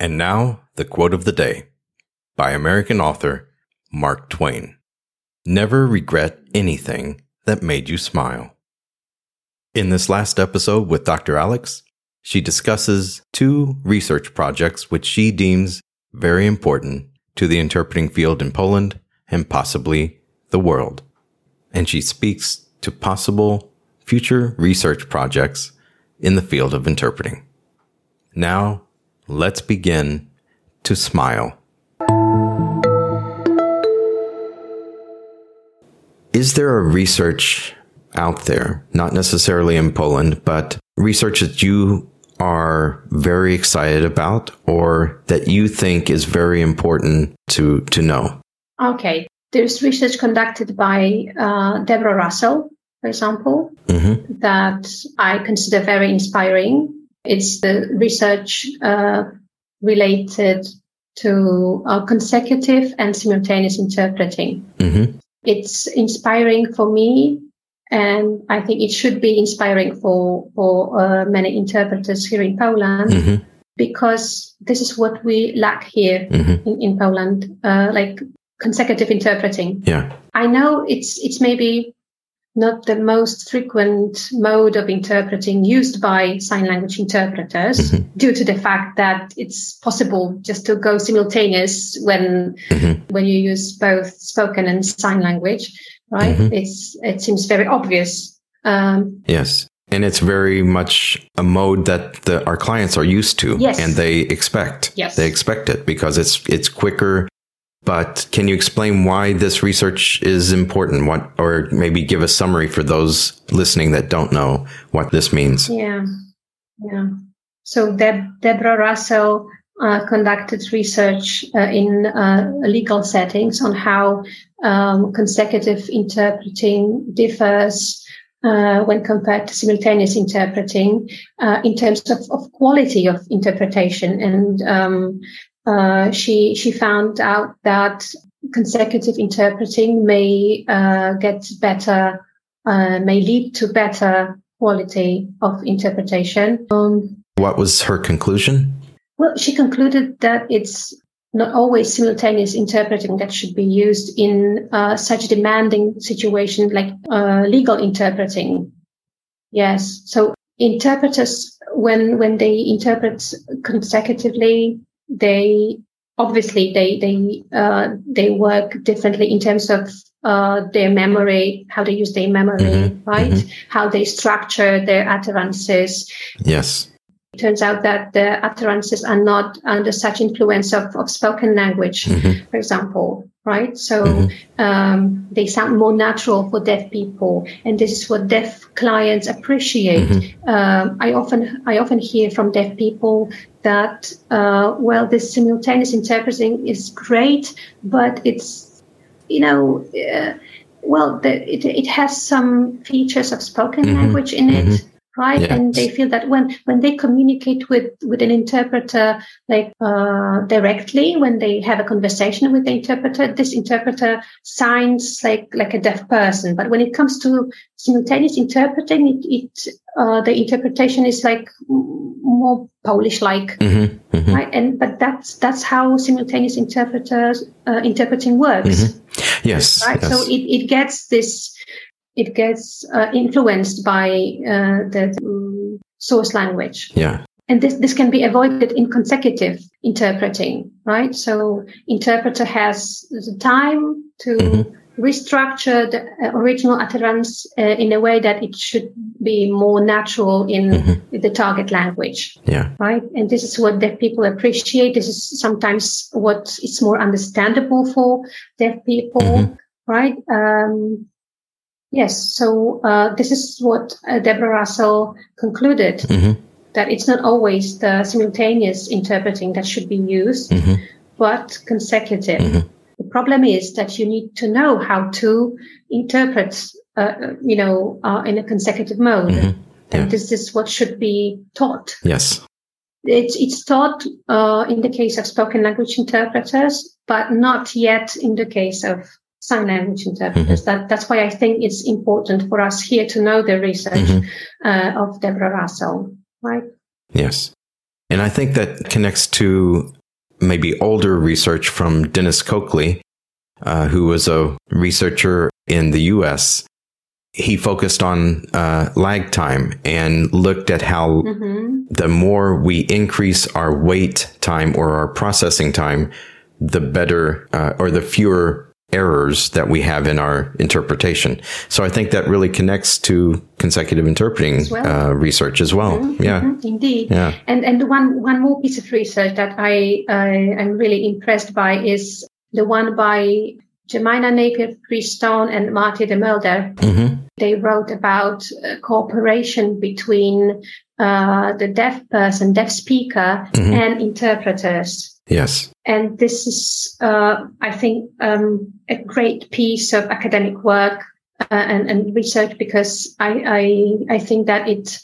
And now, the quote of the day by American author Mark Twain Never regret anything that made you smile. In this last episode with Dr. Aleks, she discusses two research projects which she deems very important to the interpreting field in Poland and possibly the world. And she speaks to possible future research projects in the field of interpreting. Now, let's begin to smile. Is there a research out there, not necessarily in Poland, but research that you are very excited about or that you think is very important to, to know? Okay. There's research conducted by uh, Deborah Russell, for example, mm-hmm. that I consider very inspiring. It's the research uh, related to uh, consecutive and simultaneous interpreting. Mm-hmm. It's inspiring for me and I think it should be inspiring for for uh, many interpreters here in Poland mm-hmm. because this is what we lack here mm-hmm. in, in, Poland, uh, like consecutive interpreting. Yeah, I know it's it's maybe not the most frequent mode of interpreting used by sign language interpreters mm-hmm. due to the fact that it's possible just to go simultaneous when mm-hmm. when you use both spoken and sign language right? Mm-hmm. It's it seems very obvious. Um, yes, and it's very much a mode that the, our clients are used to, yes. and they expect. Yes, they expect it because it's it's quicker. But can you explain why this research is important? What, or maybe give a summary for those listening that don't know what this means? Yeah, yeah. So Deb- Deborah Russell uh, conducted research uh, in uh, legal settings on how um, consecutive interpreting differs uh, when compared to simultaneous interpreting uh, in terms of, of, quality of interpretation. And um, uh, she she found out that consecutive interpreting may get better, may lead to better quality of interpretation. Um, what was her conclusion? Well, she concluded that it's not always simultaneous interpreting that should be used in uh, such demanding situation like uh, legal interpreting. Yes. So interpreters, when, when they interpret consecutively, they obviously they, they, uh, they work differently in terms of uh, their memory, how they use their memory, mm-hmm. right? Mm-hmm. How they structure their utterances. Yes it turns out that the utterances are not under such influence of, of spoken language, mm-hmm. for example, right? So mm-hmm. um, they sound more natural for deaf people, and this is what deaf clients appreciate. Mm-hmm. Um, I often I often hear from deaf people that uh, well, this simultaneous interpreting is great, but it's you know. Uh, well, the, it, it has some features of spoken mm-hmm. language in it mm-hmm right yes. and they feel that when when they communicate with with an interpreter like uh, directly when they have a conversation with the interpreter this interpreter sounds like like a deaf person but when it comes to simultaneous interpreting it, it uh, the interpretation is like more polish like mm-hmm, mm-hmm. right and but that's that's how simultaneous interpreters uh, interpreting works mm-hmm. yes right yes. so it, it gets this it gets uh, influenced by uh, the um, source language. Yeah. And this, this can be avoided in consecutive interpreting, right? So interpreter has the time to mm-hmm. restructure the uh, original utterance uh, in a way that it should be more natural in mm-hmm. the target language. Yeah. Right. And this is what deaf people appreciate. This is sometimes what is more understandable for deaf people. Mm-hmm. Right. Um, Yes. So uh, this is what uh, Deborah Russell concluded. Mm-hmm. that it's not always the simultaneous interpreting that should be used, hmm but consecutive. Mhm. The problem is that you need to know how to interpret, uh, you know, uh, in a consecutive mode. Mhm. Yeah. And this is what should be taught. Yes. It's, it's taught uh, in the case of spoken language interpreters, but not yet in the case of sign language interpreters. That, that's why I think it's important for us here to know the research Mhm. uh, of Deborah Russell, right? Yes. And I think that connects to maybe older research from Dennis Cokely, uh, who was a researcher in the US. He focused on uh, lag time and looked at how hmm the more we increase our wait time or our processing time, the better uh, or the fewer errors that we have in our interpretation. So I think that really connects to consecutive interpreting As well. uh, research as well. Yeah. Mhm, Indeed. Yeah. And and one one more piece of research that I I am really impressed by is the one by Jemina Napier Freestone and Maartje De Meulder. hmm They wrote about uh, cooperation between uh, the deaf person, deaf speaker, Mhm. and interpreters. Yes. And this is, uh, I think, um, a great piece of academic work uh, and, and research because I, I, I think that it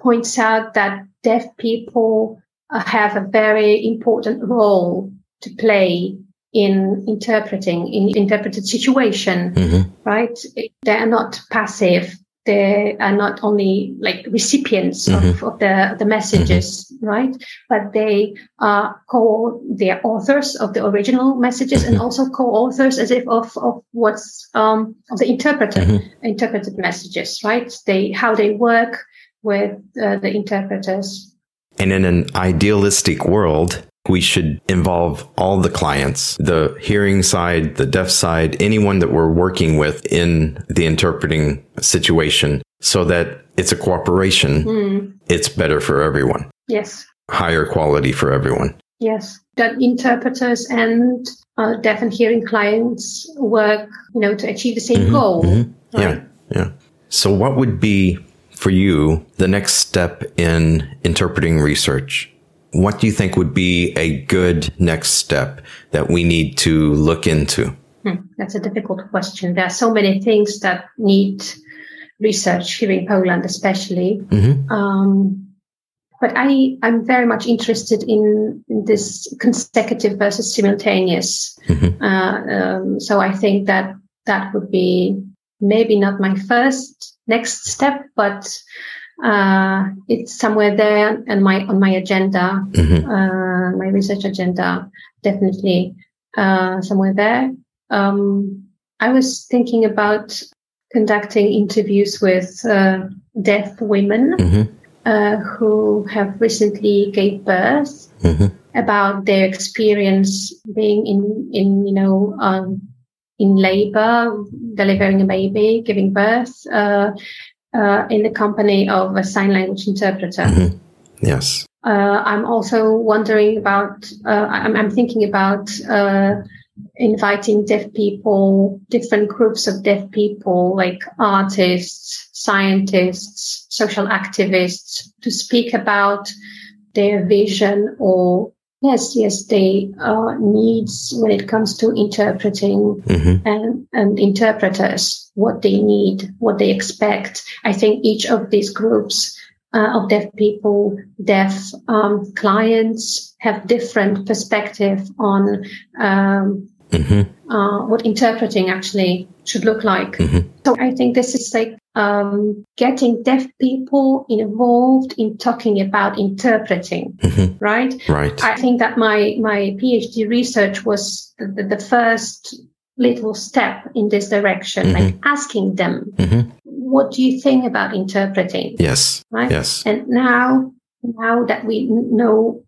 points out that deaf people have a very important role to play in interpreting, in interpreted situation, hmm right? They are not passive. They are not only like recipients of, of the, the messages, right? But they are co, they're authors of the original messages and also co-authors as if of, of what's, um, of the interpreter, Mhm. interpreted messages, right? They, how they work with uh, the interpreters. And in an idealistic world, we should involve all the clients, the hearing side, the deaf side, anyone that we're working with in the interpreting situation so that it's a cooperation. Hmm. It's better for everyone, Yes. higher quality for everyone. Yes, that interpreters and uh, deaf and hearing clients work, you know, to achieve the same Mhm, goal. mhm. right? Yeah. Yeah. So what would be for you the next step in interpreting research? What do you think would be a good next step that we need to look into? Hmm, that's a difficult question. There are so many things that need research here in Poland, especially. hmm Um, but I, I'm very much interested in, in this consecutive versus simultaneous. Mhm. Uh, um, so I think that that would be maybe not my first next step, but uh, it's somewhere there and my on my agenda, hmm uh, my research agenda, definitely uh, somewhere there. Um, I was thinking about conducting interviews with uh, deaf women hmm uh, who have recently gave birth hmm about their experience being in, in you know, um, in labor, delivering a baby, giving birth, uh, uh, in the company of a sign language interpreter. hmm Yes. Uh, I'm also wondering about, uh, I'm, I'm thinking about, uh, inviting deaf people, different groups of deaf people, like artists, scientists, social activists, to speak about their vision or yes, yes, they uh, needs when it comes to interpreting hmm and, and interpreters, what they need, what they expect. I think each of these groups uh, of deaf people, deaf um, clients have different perspective on um, hmm uh, what interpreting actually should look like. Mhm. So I think this is like um, getting deaf people involved in talking about interpreting, hmm right? Right. I think that my my PhD research was the, the, first little step in this direction, like asking them, hmm "What do you think about interpreting?" Yes. Right? Yes. And now, now that we know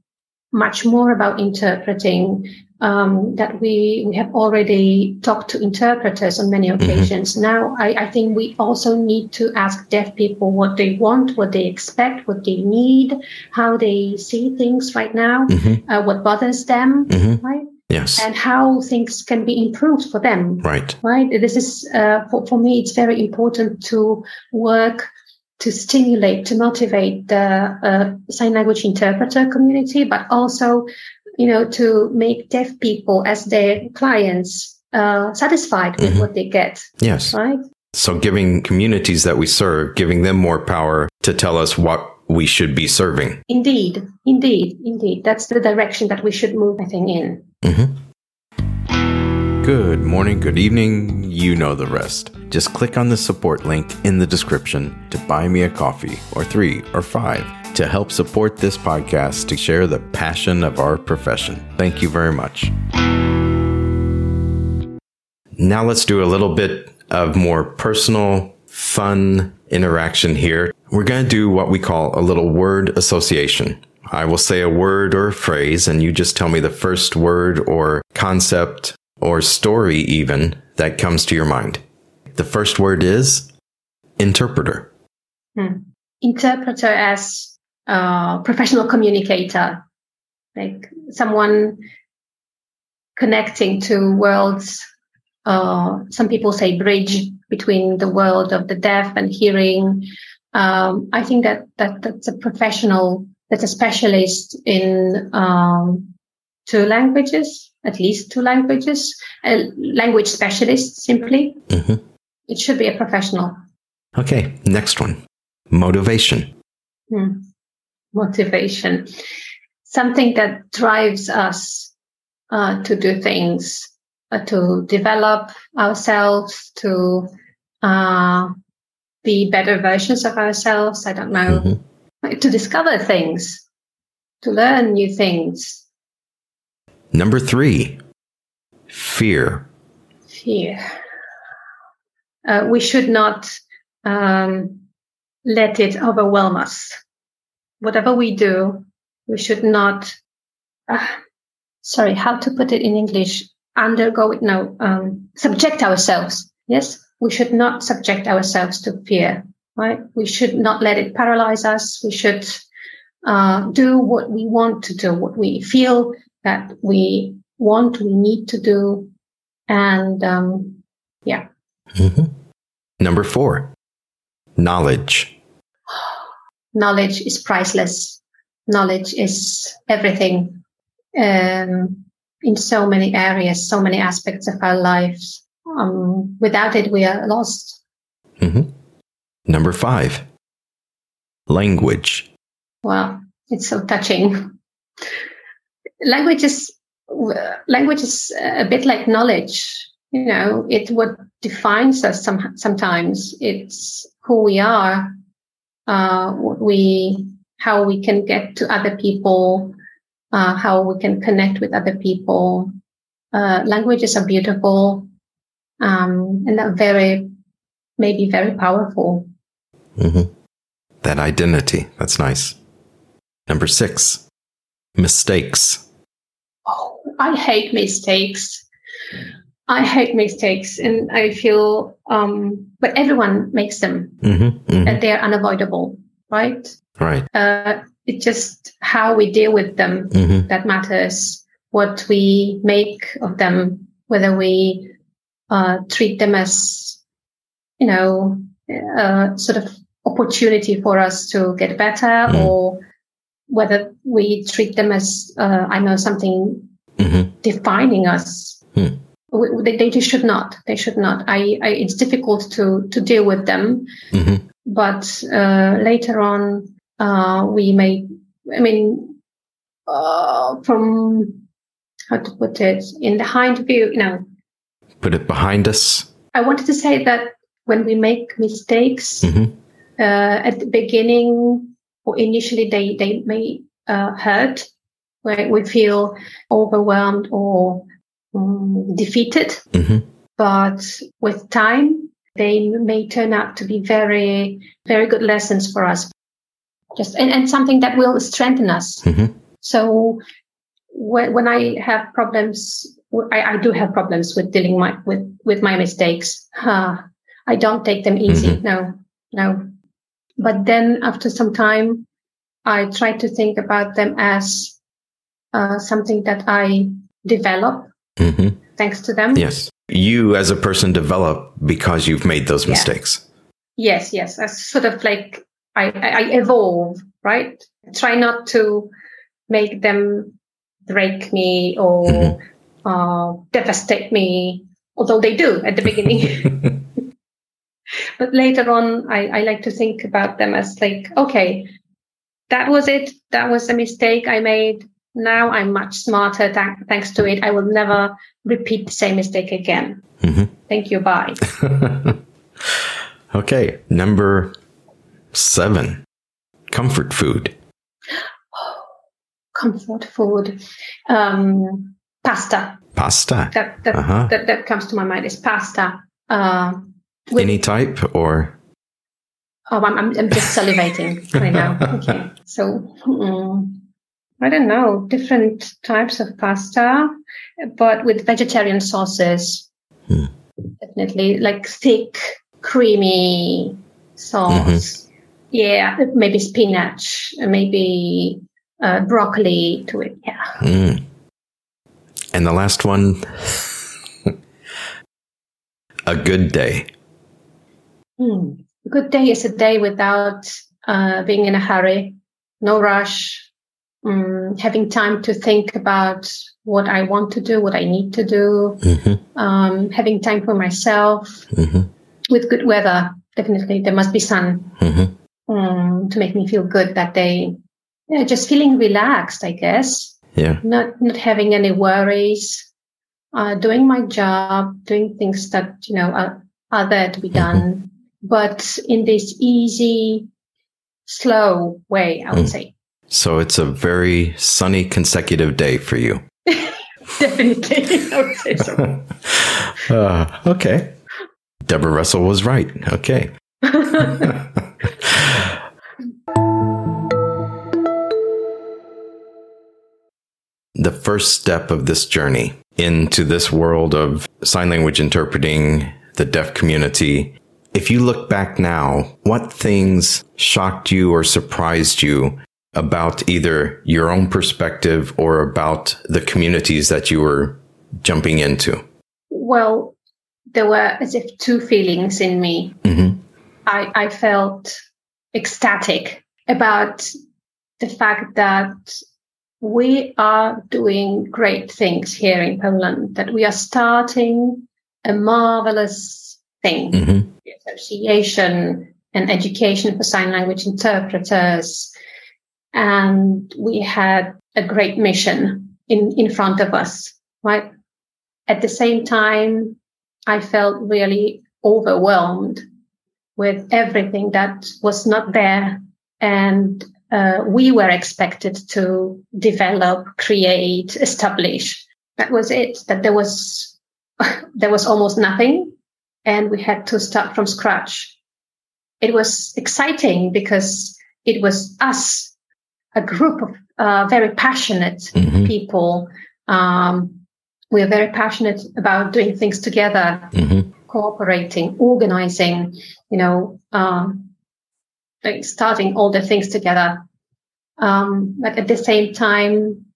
much more about interpreting, um, that we we have already talked to interpreters on many occasions. Now, I, I think we also need to ask deaf people what they want, what they expect, what they need, how they see things right now, hmm uh, what bothers them, hmm right, Yes. and how things can be improved for them Right. right? This is, uh, for, for me, it's very important to work to stimulate, to motivate the uh, sign language interpreter community, but also, you know, to make deaf people as their clients uh, satisfied with Mhm. what they get, Yes. right? So giving communities that we serve, giving them more power to tell us what we should be serving. Indeed, indeed, indeed. That's the direction that we should move, I think, in. Mm-hmm. Good morning, good evening. You know the rest. Just click on the support link in the description to buy me a coffee or three or five to help support this podcast to share the passion of our profession. Thank you very much. Now let's do a little bit of more personal, fun interaction here. We're going to do what we call a little word association. I will say a word or a phrase, and you just tell me the first word or concept or story, even that comes to your mind. The first word is interpreter. Hmm. Interpreter as a professional communicator, like someone connecting to worlds. Uh, some people say bridge between the world of the deaf and hearing. Um, I think that, that that's a professional, that's a specialist in um, two languages, at least two languages, a language specialist simply. Mhm. It should be a professional. Okay, next one motivation. Hmm. Motivation. Something that drives us uh, to do things, uh, to develop ourselves, to uh, be better versions of ourselves. I don't know. Mhm. To discover things, to learn new things. Number three, fear. Fear. Uh, we should not um, let it overwhelm us. Whatever we do, we should not. Uh, sorry, how to put it in English? Undergo it. No, um, subject ourselves. Yes, we should not subject ourselves to fear. Right? We should not let it paralyze us. We should uh, do what we want to do, what we feel that we want, we need to do, and um, yeah, Mhm. Number four, knowledge. knowledge is priceless. Knowledge is everything um, in so many areas, so many aspects of our lives. Um, without it, we are lost. Mhm. Number five, language. Well, it's so touching. Language is language is a bit like knowledge. You know, it what defines us. Some, sometimes it's who we are, uh, we, how we can get to other people, uh, how we can connect with other people. Uh, languages are beautiful, um, and are very, maybe very powerful. Mm-hmm. That identity. That's nice. Number six, mistakes. Oh, I hate mistakes. I hate mistakes, and I feel, um, but everyone makes them, Mhm, mhm. and they're unavoidable, right? Right. Uh, it's just how we deal with them Mhm. that matters. What we make of them, whether we uh, treat them as, you know, a sort of opportunity for us to get better, Mm. or whether we treat them as, uh, I know, something Mhm. defining us. Hmm. They, they just should not. They should not. I, I, it's difficult to to deal with them, Mhm. but uh, later on, uh, we may. I mean, uh, from how to put it in the hind view, you know, Put it behind us. I wanted to say that when we make mistakes Mhm. uh, at the beginning or initially, they they may uh, hurt, where we feel overwhelmed or um, defeated. Mhm. But with time, they may turn out to be very very good lessons for us. Just and, and something that will strengthen us. Mhm. So when, when I have problems, I, I do have problems with dealing my, with, with my mistakes. Uh, I don't take them easy. Mhm. No, no. But then after some time, I try to think about them as uh, something that I develop Mhm. thanks to them. Yes. You as a person develop because you've made those Yeah. mistakes. Yes, yes. I sort of like I, I evolve, right? Try not to make them break me or mm-hmm. uh, devastate me, although they do at the beginning. but later on, I, I like to think about them as like, okay, that was it. That was a mistake I made. Now I'm much smarter th- thanks to it. I will never repeat the same mistake again. Mm-hmm. Thank you. Bye. okay. Number seven comfort food. comfort food. Um, pasta. Pasta. That that, uh-huh. that, that comes to my mind is pasta. Uh, with, Any type or? Oh, I'm, I'm, just salivating right now. Okay. So, um, I don't know, different types of pasta, but with vegetarian sauces. Hmm. Definitely like thick, creamy sauce. Mm-hmm. Yeah, maybe spinach, maybe uh, broccoli to it. Yeah. Mm. And the last one, a good day. Mm. A good day is a day without uh, being in a hurry, no rush, um, having time to think about what I want to do, what I need to do, mm-hmm. um, having time for myself mm-hmm. with good weather. Definitely, there must be sun mm-hmm. um, to make me feel good that day. Yeah, just feeling relaxed, I guess. Yeah. Not not having any worries. Uh, doing my job, doing things that you know are, are there to be done, mm-hmm. but in this easy, slow way, I would mm. say. So it's a very sunny consecutive day for you. Definitely, I would say so. uh, okay. Deborah Russell was right. Okay. the first step of this journey into this world of sign language interpreting, the deaf community. If you look back now, what things shocked you or surprised you about either your own perspective or about the communities that you were jumping into? Well, there were as if two feelings in me. Mm-hmm. I, I felt ecstatic about the fact that we are doing great things here in Poland, that we are starting a marvelous thing. Mm-hmm. The association and education for sign language interpreters and we had a great mission in, in front of us, right? At the same time, I felt really overwhelmed with everything that was not there. And uh, we were expected to develop, create, establish. That was it, that there was, there was almost nothing and we had to start from scratch. It was exciting because it was us a group of uh, very passionate mm-hmm. people. Um, we are very passionate about doing things together, mm-hmm. cooperating, organizing, you know, um, like starting all the things together. Um, but at the same time,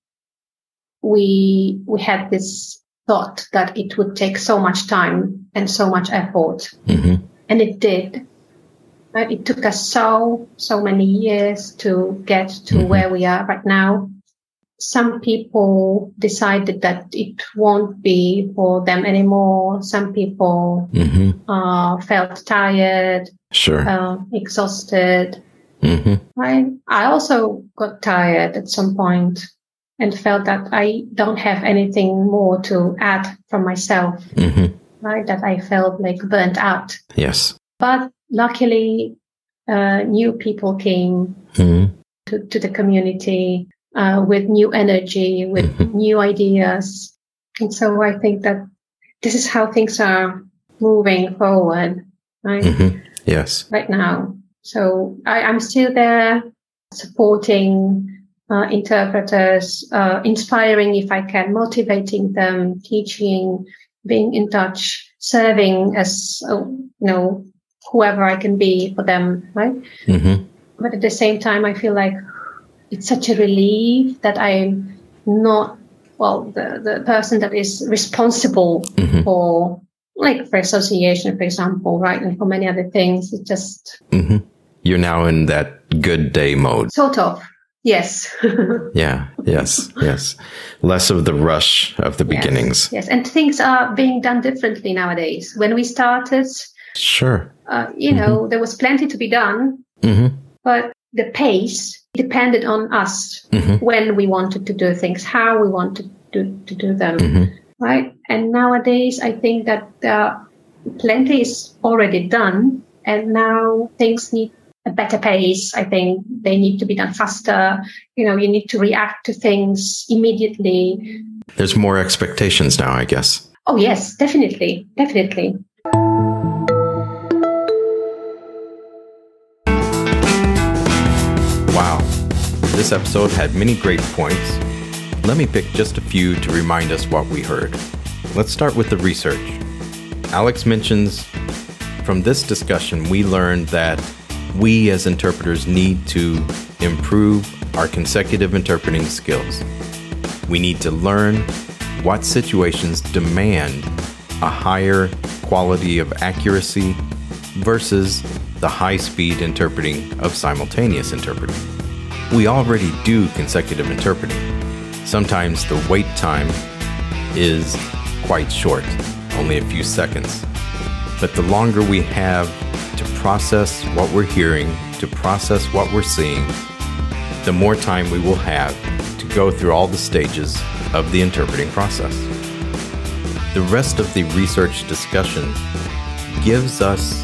we we had this thought that it would take so much time and so much effort, mm-hmm. and it did. Uh, it took us so, so many years to get to mm-hmm. where we are right now. Some people decided that it won't be for them anymore. Some people mm-hmm. uh, felt tired, sure, uh, exhausted. Mm-hmm. I I also got tired at some point and felt that I don't have anything more to add from myself. Mm-hmm. Right, that I felt like burnt out. Yes, but luckily, uh, new people came mm-hmm. to, to the community uh, with new energy, with mm-hmm. new ideas. And so I think that this is how things are moving forward, right? Mm-hmm. Yes. Right now. So I, am still there supporting uh, interpreters, uh, inspiring if I can, motivating them, teaching, being in touch, serving as, uh, you know, whoever I can be for them, right? Mm-hmm. But at the same time, I feel like it's such a relief that I'm not, well, the, the person that is responsible mm-hmm. for, like, for association, for example, right? And for many other things. It's just, mm-hmm. you're now in that good day mode. Sort of. Yes. yeah. Yes. Yes. Less of the rush of the yes, beginnings. Yes. And things are being done differently nowadays. When we started, sure. Uh, you know, mm-hmm. there was plenty to be done, mm-hmm. but the pace depended on us mm-hmm. when we wanted to do things, how we wanted to, to do them. Mm-hmm. Right. And nowadays, I think that uh, plenty is already done. And now things need a better pace. I think they need to be done faster. You know, you need to react to things immediately. There's more expectations now, I guess. Oh, yes, definitely. Definitely. This episode had many great points. Let me pick just a few to remind us what we heard. Let's start with the research. Aleks mentions from this discussion, we learned that we as interpreters need to improve our consecutive interpreting skills. We need to learn what situations demand a higher quality of accuracy versus the high speed interpreting of simultaneous interpreting. We already do consecutive interpreting. Sometimes the wait time is quite short, only a few seconds. But the longer we have to process what we're hearing, to process what we're seeing, the more time we will have to go through all the stages of the interpreting process. The rest of the research discussion gives us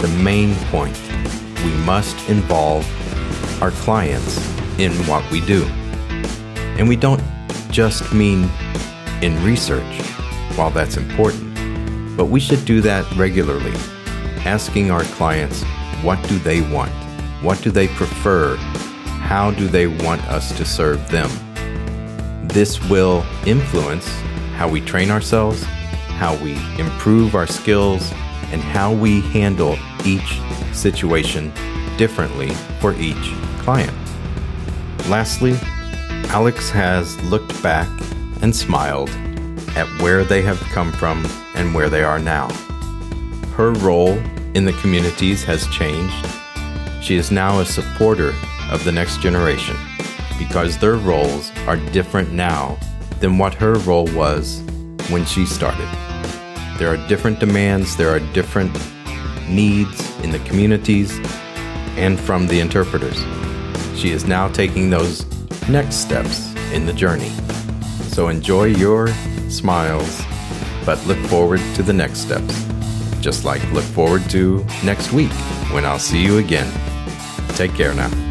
the main point. We must involve our clients in what we do. And we don't just mean in research, while that's important, but we should do that regularly asking our clients what do they want? What do they prefer? How do they want us to serve them? This will influence how we train ourselves, how we improve our skills, and how we handle each situation differently for each client. Lastly, Aleks has looked back and smiled at where they have come from and where they are now her role in the communities has changed. She is now a supporter of the next generation because their roles are different now than what her role was when she started. There are different demands, there are different needs in the communities and from the interpreters. She is now taking those next steps in the journey. So enjoy your smiles, but look forward to the next steps just like look forward to next week when I'll see you again. Take care now.